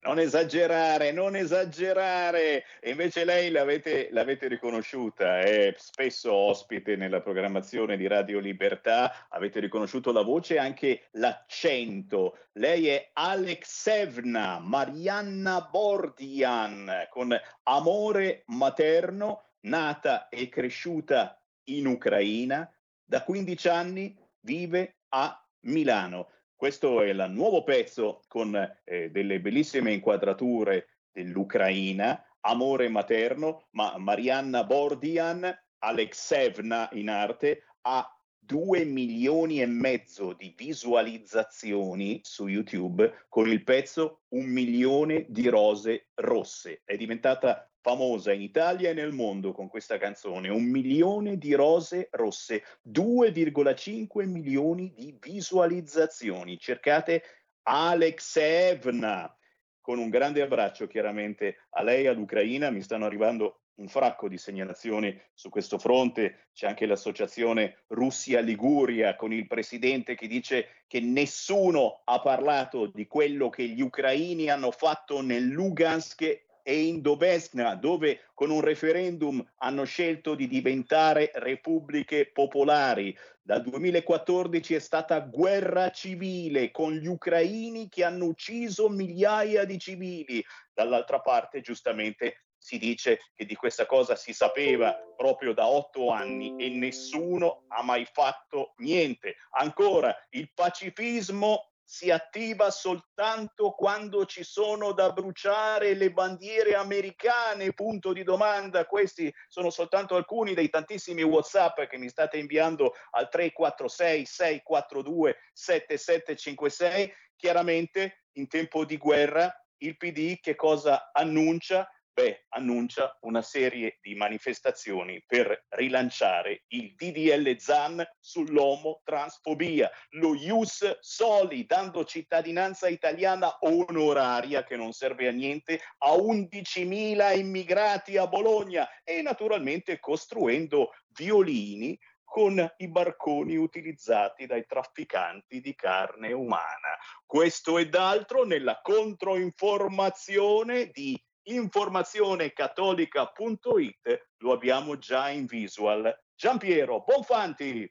Non esagerare, non esagerare. E invece lei l'avete, l'avete riconosciuta, è spesso ospite nella programmazione di Radio Libertà, avete riconosciuto la voce e anche l'accento. Lei è Alexevna Marianna Bordian, con amore materno, nata e cresciuta in Ucraina, da 15 anni vive a Milano. Questo è il nuovo pezzo con eh, delle bellissime inquadrature dell'Ucraina, Amore materno, ma Marianna Bordian, Alexevna in arte, ha due milioni e mezzo di visualizzazioni su YouTube con il pezzo Un milione di rose rosse. È diventata famosa in Italia e nel mondo con questa canzone. Un milione di rose rosse, 2,5 milioni di visualizzazioni. Cercate Alexevna con un grande abbraccio chiaramente a lei all'Ucraina. Mi stanno arrivando un fracco di segnalazioni su questo fronte. C'è anche l'associazione Russia Liguria con il presidente che dice che nessuno ha parlato di quello che gli ucraini hanno fatto nel Lugansk e in Donetsk, dove con un referendum hanno scelto di diventare repubbliche popolari. Dal 2014 è stata guerra civile con gli ucraini che hanno ucciso migliaia di civili. Dall'altra parte, giustamente, si dice che di questa cosa si sapeva proprio da otto anni e nessuno ha mai fatto niente. Ancora, il pacifismo si attiva soltanto quando ci sono da bruciare le bandiere americane, punto di domanda. Questi sono soltanto alcuni dei tantissimi WhatsApp che mi state inviando al 346 642 7756. Chiaramente in tempo di guerra il PD che cosa annuncia? Beh, annuncia una serie di manifestazioni per rilanciare il DDL ZAN sull'omotransfobia, lo Ius Soli, dando cittadinanza italiana onoraria che non serve a niente a 11.000 immigrati a Bologna e naturalmente costruendo violini con i barconi utilizzati dai trafficanti di carne umana. Questo ed altro nella controinformazione di informazionecattolica.it lo abbiamo già in visual. Giampiero Bonfanti.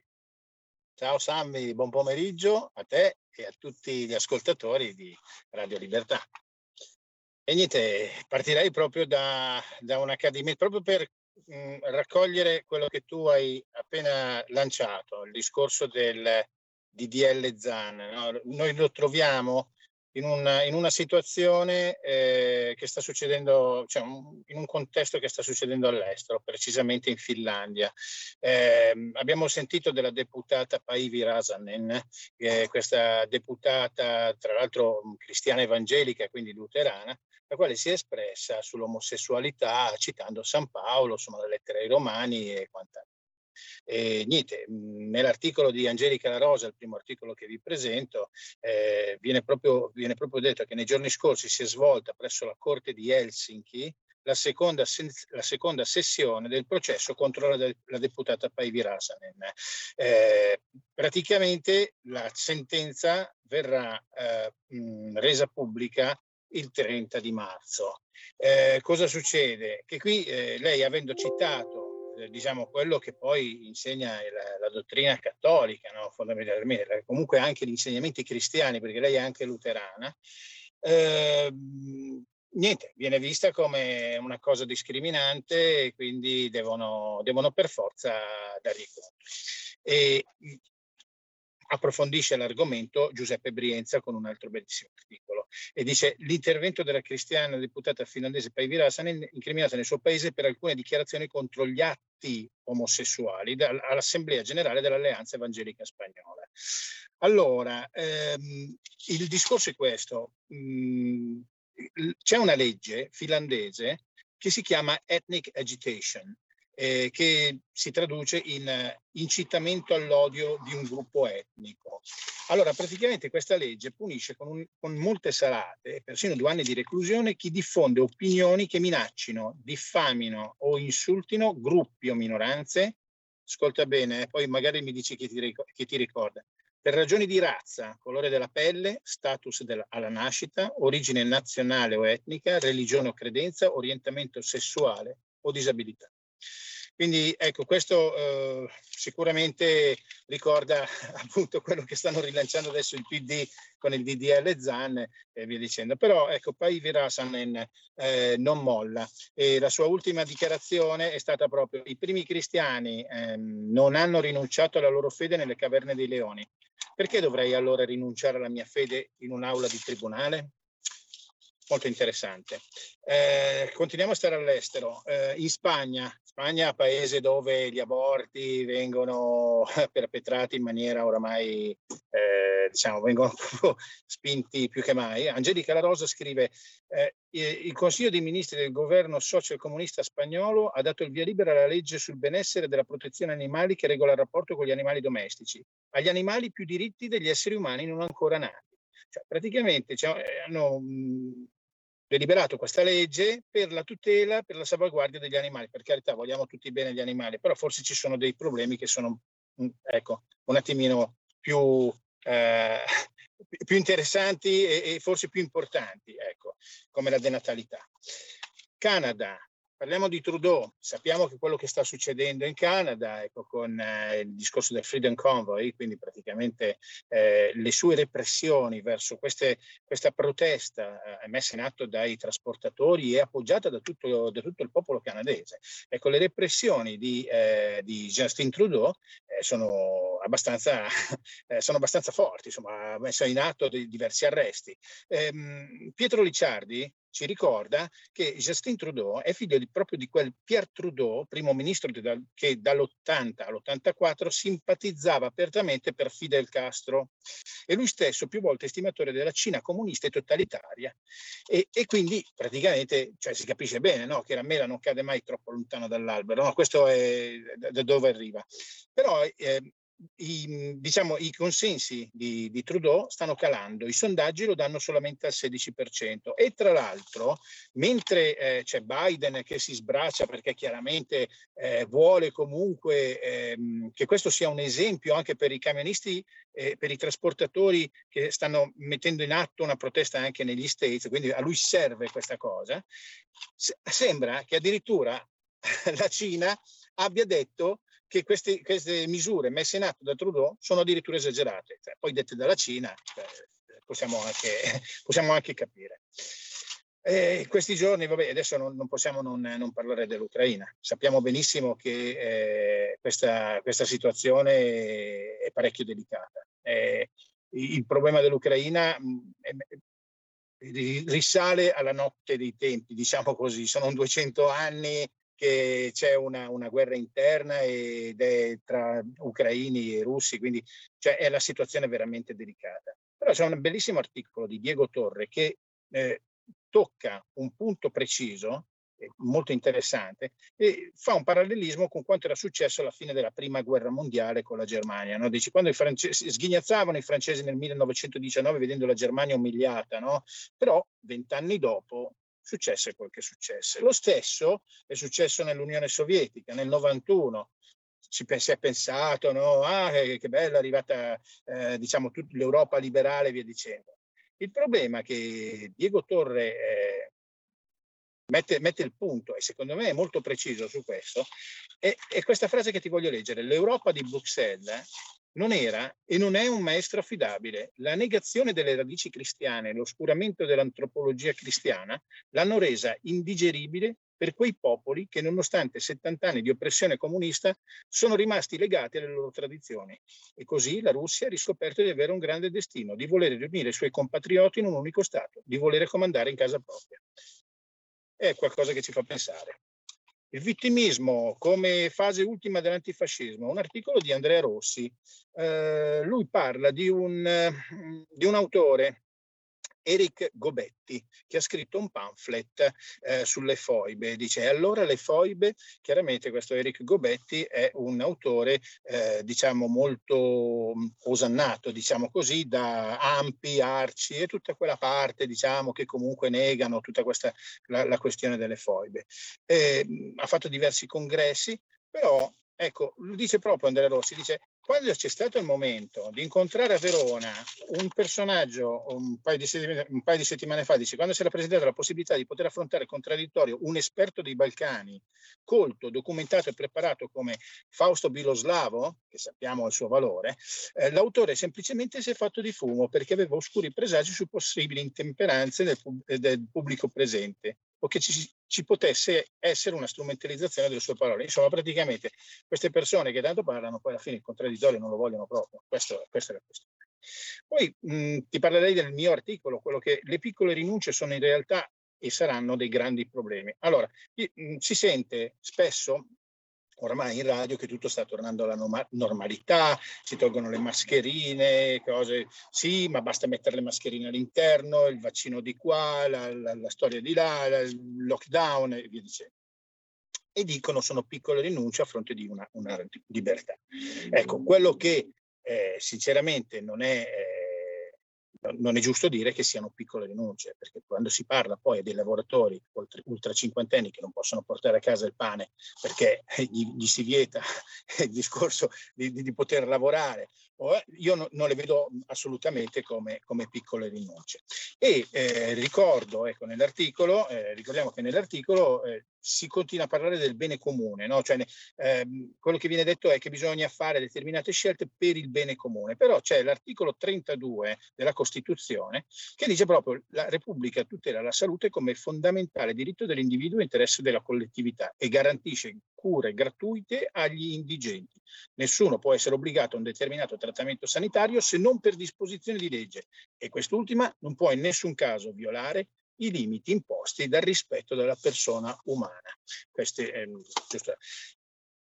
Ciao Sammy, buon pomeriggio a te e a tutti gli ascoltatori di Radio Libertà. E niente, partirei proprio da, da un'accademia, proprio per mh, raccogliere quello che tu hai appena lanciato, il discorso del DDL ZAN. No? Noi lo troviamo in una, in una situazione eh, che sta succedendo, cioè un, in un contesto che sta succedendo all'estero, precisamente in Finlandia. Eh, abbiamo sentito della deputata Paivi Rasanen, eh, questa deputata tra l'altro cristiana evangelica, quindi luterana, la quale si è espressa sull'omosessualità citando San Paolo, insomma le lettere ai Romani e quant'altro. E niente, nell'articolo di Angelica La Rosa, il primo articolo che vi presento, eh, viene, proprio, viene proprio detto che nei giorni scorsi si è svolta presso la Corte di Helsinki la seconda, la seconda sessione del processo contro la, la deputata Päivi Rasanen. Eh, praticamente la sentenza verrà eh, mh, resa pubblica il 30 di marzo. Eh, cosa succede? Che qui eh, lei avendo citato diciamo quello che poi insegna la, la dottrina cattolica, no? fondamentalmente, comunque anche gli insegnamenti cristiani, perché lei è anche luterana, eh, niente, viene vista come una cosa discriminante e quindi devono, devono per forza dargli conto. E approfondisce l'argomento Giuseppe Brienza con un altro bellissimo articolo e dice l'intervento della cristiana deputata finlandese Päivi Räsänen incriminata nel suo paese per alcune dichiarazioni contro gli atti omosessuali all'Assemblea Generale dell'Alleanza Evangelica Spagnola. Allora, ehm, il discorso è questo. Mm, c'è una legge finlandese che si chiama Ethnic Agitation, eh, che si traduce in eh, incitamento all'odio di un gruppo etnico. Allora, praticamente questa legge punisce con, un, con molte salate, persino due anni di reclusione, chi diffonde opinioni che minaccino, diffamino o insultino gruppi o minoranze. Ascolta bene, eh, poi magari mi dici che ti, che ti ricorda per ragioni di razza, colore della pelle, status della, alla nascita, origine nazionale o etnica, religione o credenza, orientamento sessuale o disabilità. Quindi ecco, questo eh, sicuramente ricorda (laughs) appunto quello che stanno rilanciando adesso il PD con il DDL ZAN e via dicendo. Però ecco, Päivi Räsänen eh, non molla e la sua ultima dichiarazione è stata proprio i primi cristiani eh, non hanno rinunciato alla loro fede nelle caverne dei leoni. Perché dovrei allora rinunciare alla mia fede in un'aula di tribunale? Molto interessante. Eh, continuiamo a stare all'estero. Eh, in Spagna, Spagna paese dove gli aborti vengono (laughs) perpetrati in maniera oramai, eh, diciamo, vengono (laughs) spinti più che mai. Angelica La Rosa scrive eh, il Consiglio dei Ministri del governo social-comunista spagnolo ha dato il via libera alla legge sul benessere della protezione animali che regola il rapporto con gli animali domestici. Agli animali più diritti degli esseri umani non ancora nati. Cioè, praticamente cioè, hanno mh, deliberato questa legge per la tutela, per la salvaguardia degli animali. Per carità, vogliamo tutti bene gli animali, però forse ci sono dei problemi che sono, ecco, un attimino più, eh, (laughs) più interessanti e, e, forse più importanti, ecco, come la denatalità. Canada, Parliamo di Trudeau, sappiamo che quello che sta succedendo in Canada, ecco, con eh, il discorso del Freedom Convoy, quindi praticamente eh, le sue repressioni verso queste, questa protesta eh, messa in atto dai trasportatori e appoggiata da tutto, da tutto il popolo canadese. Ecco, le repressioni di, eh, di Justin Trudeau eh, sono abbastanza, (laughs) eh, sono abbastanza forti, insomma, ha messo in atto diversi arresti. Ehm, Pietro Licciardi, ci ricorda che Justin Trudeau è figlio di, proprio di quel Pierre Trudeau, primo ministro che dall'80 all'84 simpatizzava apertamente per Fidel Castro e lui stesso più volte estimatore della Cina comunista e totalitaria. E, e quindi praticamente cioè, si capisce bene no? che la mela non cade mai troppo lontano dall'albero, no? questo è da dove arriva. Però eh, i, diciamo, i consensi di, di, Trudeau stanno calando, i sondaggi lo danno solamente al 16% e tra l'altro mentre eh, c'è Biden che si sbraccia perché chiaramente eh, vuole comunque ehm, che questo sia un esempio anche per i camionisti e per i trasportatori che stanno mettendo in atto una protesta anche negli States, quindi a lui serve questa cosa, sembra che addirittura (laughs) la Cina abbia detto che queste, queste, misure messe in atto da Trudeau sono addirittura esagerate, cioè, poi dette dalla Cina eh, possiamo, anche, (laughs) possiamo, anche, capire. E questi giorni, vabbè, adesso non, non possiamo non, non, parlare dell'Ucraina. Sappiamo benissimo che eh, questa, questa, situazione è parecchio delicata. Eh, il problema dell'Ucraina mh, risale alla notte dei tempi, diciamo così, sono 200 anni che c'è una, una, guerra interna ed è tra ucraini e russi, quindi cioè, è la situazione veramente delicata. Però c'è un bellissimo articolo di Diego Torre che eh, tocca un punto preciso, molto interessante, e fa un parallelismo con quanto era successo alla fine della prima guerra mondiale con la Germania. No? Dice, quando i francesi, sghignazzavano i francesi nel 1919 vedendo la Germania umiliata, no? però vent'anni dopo successe quel che successe. Lo stesso è successo nell'Unione Sovietica nel 91. Si, è pensato, no? Ah, che, che bella è arrivata, eh, diciamo, tutta l'Europa liberale e via dicendo. Il problema che Diego Torre eh, mette, mette, il punto, e secondo me è molto preciso su questo, è, è questa frase che ti voglio leggere. L'Europa di Bruxelles non era e non è un maestro affidabile. La negazione delle radici cristiane e l'oscuramento dell'antropologia cristiana l'hanno resa indigeribile per quei popoli che nonostante 70 anni di oppressione comunista sono rimasti legati alle loro tradizioni. E così la Russia ha riscoperto di avere un grande destino, di voler riunire i suoi compatrioti in un unico Stato, di volere comandare in casa propria. È qualcosa che ci fa pensare. Il vittimismo come fase ultima dell'antifascismo, un articolo di Andrea Rossi. Eh, lui parla di un, di un autore Eric Gobetti, che ha scritto un pamphlet eh, sulle foibe. Dice, allora le foibe, chiaramente questo Eric Gobetti è un autore, eh, diciamo, molto mm, osannato, diciamo così, da Ampi, Arci e tutta quella parte, diciamo, che comunque negano tutta questa, la, la questione delle foibe. Eh, ha fatto diversi congressi, però Ecco, lo dice proprio Andrea Rossi, dice quando c'è stato il momento di incontrare a Verona un personaggio un paio di settimane, un paio di settimane fa, dice quando si era presentata la possibilità di poter affrontare il contraddittorio un esperto dei Balcani, colto, documentato e preparato come Fausto Biloslavo, che sappiamo il suo valore, eh, l'autore semplicemente si è fatto di fumo perché aveva oscuri presagi su possibili intemperanze del, del pubblico presente o che ci, ci, potesse essere una strumentalizzazione delle sue parole. Insomma, praticamente queste persone che tanto parlano, poi alla fine il contraddittorio non lo vogliono proprio. Questo, questa è la questione. Poi mh, ti parlerei del mio articolo, quello che le piccole rinunce sono in realtà e saranno dei grandi problemi. Allora, si sente spesso oramai in radio che tutto sta tornando alla normalità, si tolgono le mascherine, cose, sì, ma basta mettere le mascherine all'interno, il vaccino di qua, la, la, la storia di là, il lockdown e via dicendo. E dicono sono piccole rinunce a fronte di una, una libertà. Ecco, quello che eh, sinceramente non è... Eh, non è giusto dire che siano piccole rinunce, perché quando si parla poi dei lavoratori ultra cinquantenni che non possono portare a casa il pane perché (laughs) gli, gli si vieta (laughs) il discorso di, di, di poter lavorare, io no, non le vedo assolutamente come, come piccole rinunce. E eh, ricordo, ecco, nell'articolo, eh, ricordiamo che nell'articolo eh, si continua a parlare del bene comune, no? cioè, ehm, quello che viene detto è che bisogna fare determinate scelte per il bene comune, però c'è l'articolo 32 della Costituzione che dice proprio la Repubblica tutela la salute come fondamentale diritto dell'individuo e interesse della collettività e garantisce cure gratuite agli indigenti. Nessuno può essere obbligato a un determinato trattamento sanitario se non per disposizione di legge e quest'ultima non può in nessun caso violare i limiti imposti dal rispetto della persona umana. Queste, eh,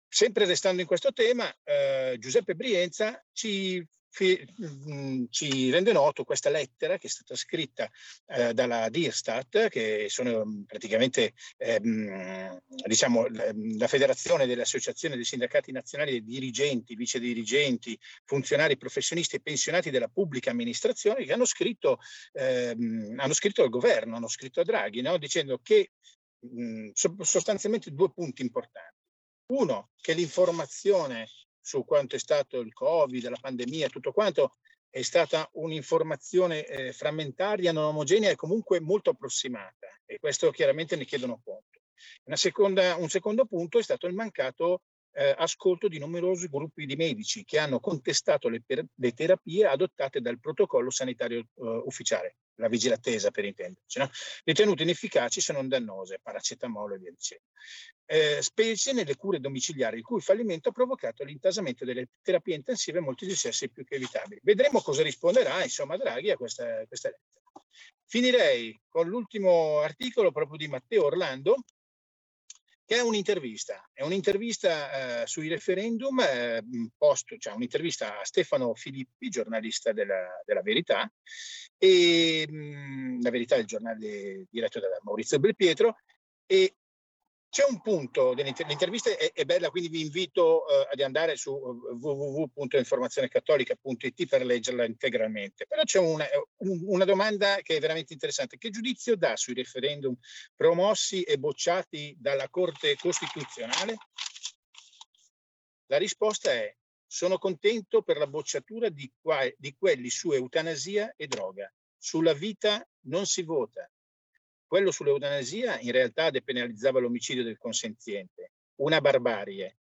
Sempre restando in questo tema, eh, Giuseppe Brienza ci Mm, ci rende noto questa lettera che è stata scritta eh, dalla Dirstat, che sono mm, praticamente ehm, diciamo, la federazione delle associazioni dei sindacati nazionali dei dirigenti, vice dirigenti, funzionari professionisti e pensionati della pubblica amministrazione, che hanno scritto, ehm, hanno scritto al governo, hanno scritto a Draghi, no? dicendo che mh, sostanzialmente due punti importanti. Uno, che l'informazione su quanto è stato il Covid, la pandemia, tutto quanto, è stata un'informazione eh, frammentaria, non omogenea e comunque molto approssimata e questo chiaramente ne chiedono conto. Seconda, un secondo punto è stato il mancato eh, ascolto di numerosi gruppi di medici che hanno contestato le, per, le terapie adottate dal protocollo sanitario eh, ufficiale, la vigilattesa per intenderci, no? ritenute inefficaci se non dannose, paracetamolo e via dicendo. Eh, specie nelle cure domiciliari, il cui fallimento ha provocato l'intasamento delle terapie intensive e molti decessi più che evitabili. Vedremo cosa risponderà, insomma, Draghi a questa, questa lettera. Finirei con l'ultimo articolo proprio di Matteo Orlando, che è un'intervista, è un'intervista eh, sui referendum, eh, post, cioè un'intervista a Stefano Filippi, giornalista della, della Verità, e mh, la Verità è il giornale diretto da Maurizio Belpietro, e c'è un punto, l'intervista è, è, bella, quindi vi invito uh, ad andare su uh, www.informazionecattolica.it per leggerla integralmente. Però c'è una, un, una domanda che è veramente interessante. Che giudizio dà sui referendum promossi e bocciati dalla Corte Costituzionale? La risposta è sono contento per la bocciatura di, qua, di quelli su eutanasia e droga. Sulla vita non si vota, quello sull'eutanasia in realtà depenalizzava l'omicidio del consenziente, una barbarie.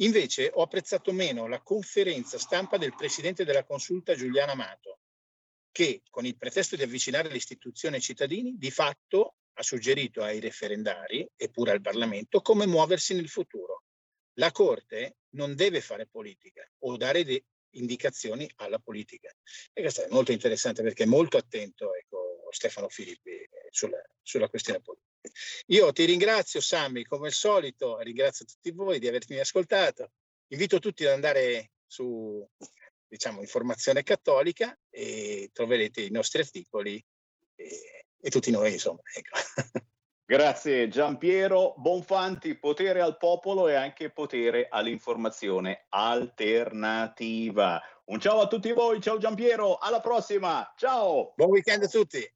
Invece ho apprezzato meno la conferenza stampa del presidente della consulta Giuliano Amato, che con il pretesto di avvicinare l'istituzione ai cittadini di fatto ha suggerito ai referendari e pure al Parlamento come muoversi nel futuro. La Corte non deve fare politica o dare de- indicazioni alla politica. E questo è molto interessante perché è molto attento ecco, Stefano Filippi eh, sulla, sulla questione politica. Io ti ringrazio Sammy, come al solito, ringrazio tutti voi di avermi ascoltato. Invito tutti ad andare su diciamo, Informazione Cattolica e troverete i nostri articoli e, e tutti noi, insomma. Ecco. (laughs) Grazie Giampiero Bonfanti, potere al popolo e anche potere all'informazione alternativa. Un ciao a tutti voi, ciao Giampiero, alla prossima, ciao! Buon weekend a tutti!